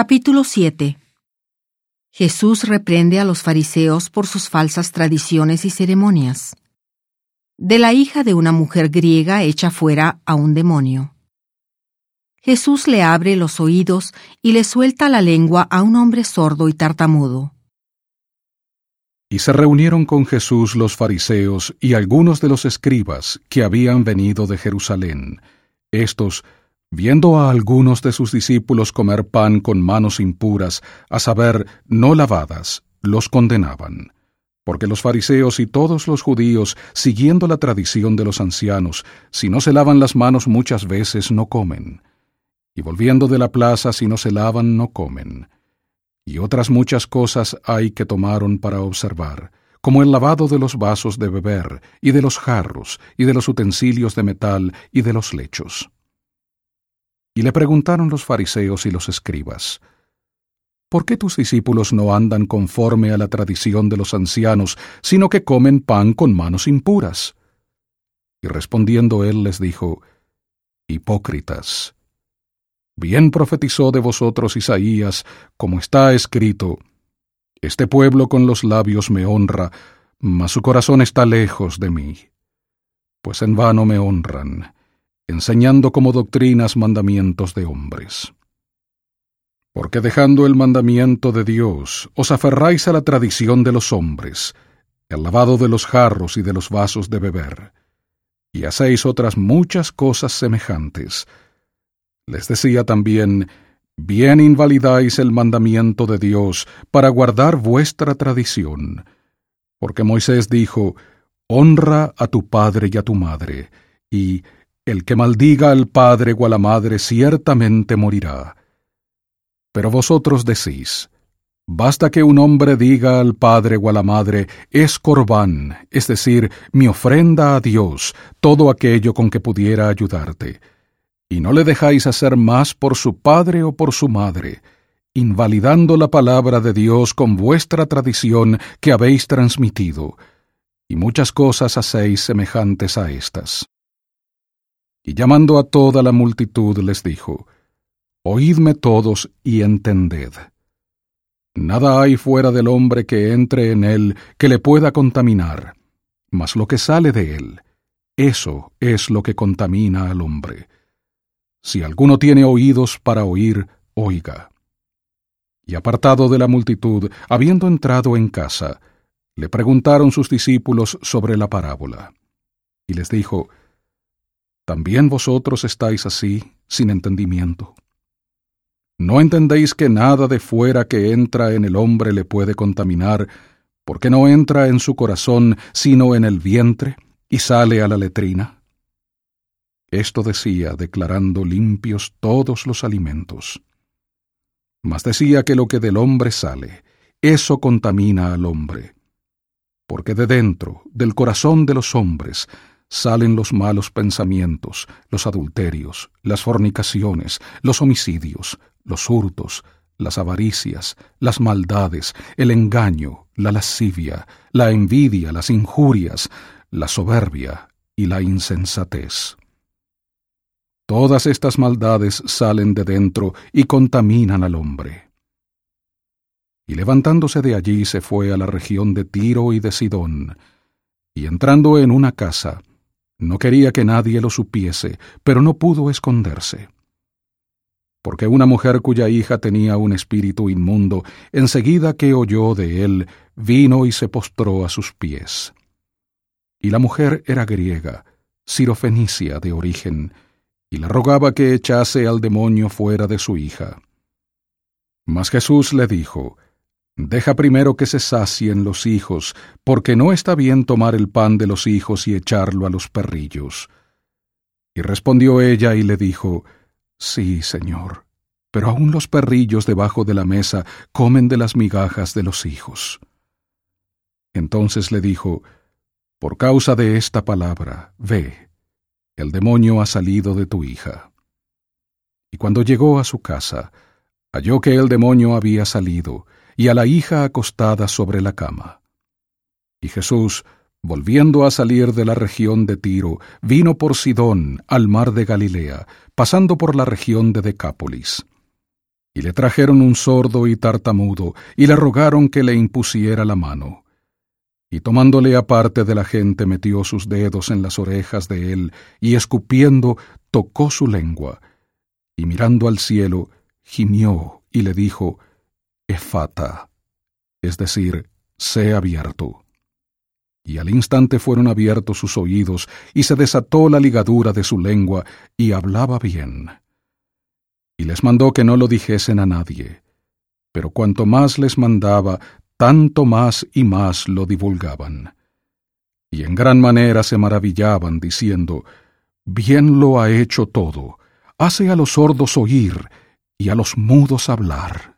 Capítulo 7 Jesús reprende a los fariseos por sus falsas tradiciones y ceremonias. De la hija de una mujer griega echa fuera a un demonio. Jesús le abre los oídos y le suelta la lengua a un hombre sordo y tartamudo. Y se reunieron con Jesús los fariseos y algunos de los escribas que habían venido de Jerusalén. Estos, viendo a algunos de sus discípulos comer pan con manos impuras, a saber, no lavadas, los condenaban. Porque los fariseos y todos los judíos, siguiendo la tradición de los ancianos, si no se lavan las manos muchas veces no comen. Y volviendo de la plaza, si no se lavan no comen. Y otras muchas cosas hay que tomaron para observar, como el lavado de los vasos de beber, y de los jarros, y de los utensilios de metal, y de los lechos. Y le preguntaron los fariseos y los escribas, ¿Por qué tus discípulos no andan conforme a la tradición de los ancianos, sino que comen pan con manos impuras? Y respondiendo él les dijo, Hipócritas, bien profetizó de vosotros Isaías, como está escrito, Este pueblo con los labios me honra, mas su corazón está lejos de mí. Pues en vano me honran, enseñando como doctrinas mandamientos de hombres. Porque dejando el mandamiento de Dios, os aferráis a la tradición de los hombres, el lavado de los jarros y de los vasos de beber, y hacéis otras muchas cosas semejantes. Les decía también, bien invalidáis el mandamiento de Dios para guardar vuestra tradición. Porque Moisés dijo, Honra a tu padre y a tu madre, y el que maldiga al padre o a la madre ciertamente morirá. Pero vosotros decís, basta que un hombre diga al padre o a la madre, es corbán, es decir, mi ofrenda a Dios, todo aquello con que pudiera ayudarte, y no le dejáis hacer más por su padre o por su madre, invalidando la palabra de Dios con vuestra tradición que habéis transmitido, y muchas cosas hacéis semejantes a estas. Y llamando a toda la multitud les dijo, Oídme todos y entended. Nada hay fuera del hombre que entre en él que le pueda contaminar, mas lo que sale de él, eso es lo que contamina al hombre. Si alguno tiene oídos para oír, oiga. Y apartado de la multitud, habiendo entrado en casa, le preguntaron sus discípulos sobre la parábola. Y les dijo, ¿También vosotros estáis así, sin entendimiento? ¿No entendéis que nada de fuera que entra en el hombre le puede contaminar, porque no entra en su corazón, sino en el vientre, y sale a la letrina? Esto decía, declarando limpios todos los alimentos. Mas decía que lo que del hombre sale, eso contamina al hombre. Porque de dentro, del corazón de los hombres, salen los malos pensamientos, los adulterios, las fornicaciones, los homicidios, los hurtos, las avaricias, las maldades, el engaño, la lascivia, la envidia, las injurias, la soberbia y la insensatez. Todas estas maldades salen de dentro y contaminan al hombre. Y levantándose de allí se fue a la región de Tiro y de Sidón, y entrando en una casa, no quería que nadie lo supiese, pero no pudo esconderse. Porque una mujer cuya hija tenía un espíritu inmundo, enseguida que oyó de él, vino y se postró a sus pies. Y la mujer era griega, sirofenicia de origen, y le rogaba que echase al demonio fuera de su hija. Mas Jesús le dijo, Deja primero que se sacien los hijos, porque no está bien tomar el pan de los hijos y echarlo a los perrillos. Y respondió ella y le dijo, Sí, Señor, pero aun los perrillos debajo de la mesa comen de las migajas de los hijos. Entonces le dijo, Por causa de esta palabra, ve, el demonio ha salido de tu hija. Y cuando llegó a su casa, halló que el demonio había salido, y a la hija acostada sobre la cama. Y Jesús, volviendo a salir de la región de Tiro, vino por Sidón al mar de Galilea, pasando por la región de Decápolis. Y le trajeron un sordo y tartamudo, y le rogaron que le impusiera la mano. Y tomándole aparte de la gente metió sus dedos en las orejas de él, y escupiendo tocó su lengua, y mirando al cielo, gimió y le dijo, Efata, es decir, sé abierto. Y al instante fueron abiertos sus oídos, y se desató la ligadura de su lengua, y hablaba bien. Y les mandó que no lo dijesen a nadie. Pero cuanto más les mandaba, tanto más y más lo divulgaban. Y en gran manera se maravillaban, diciendo, Bien lo ha hecho todo, hace a los sordos oír y a los mudos hablar.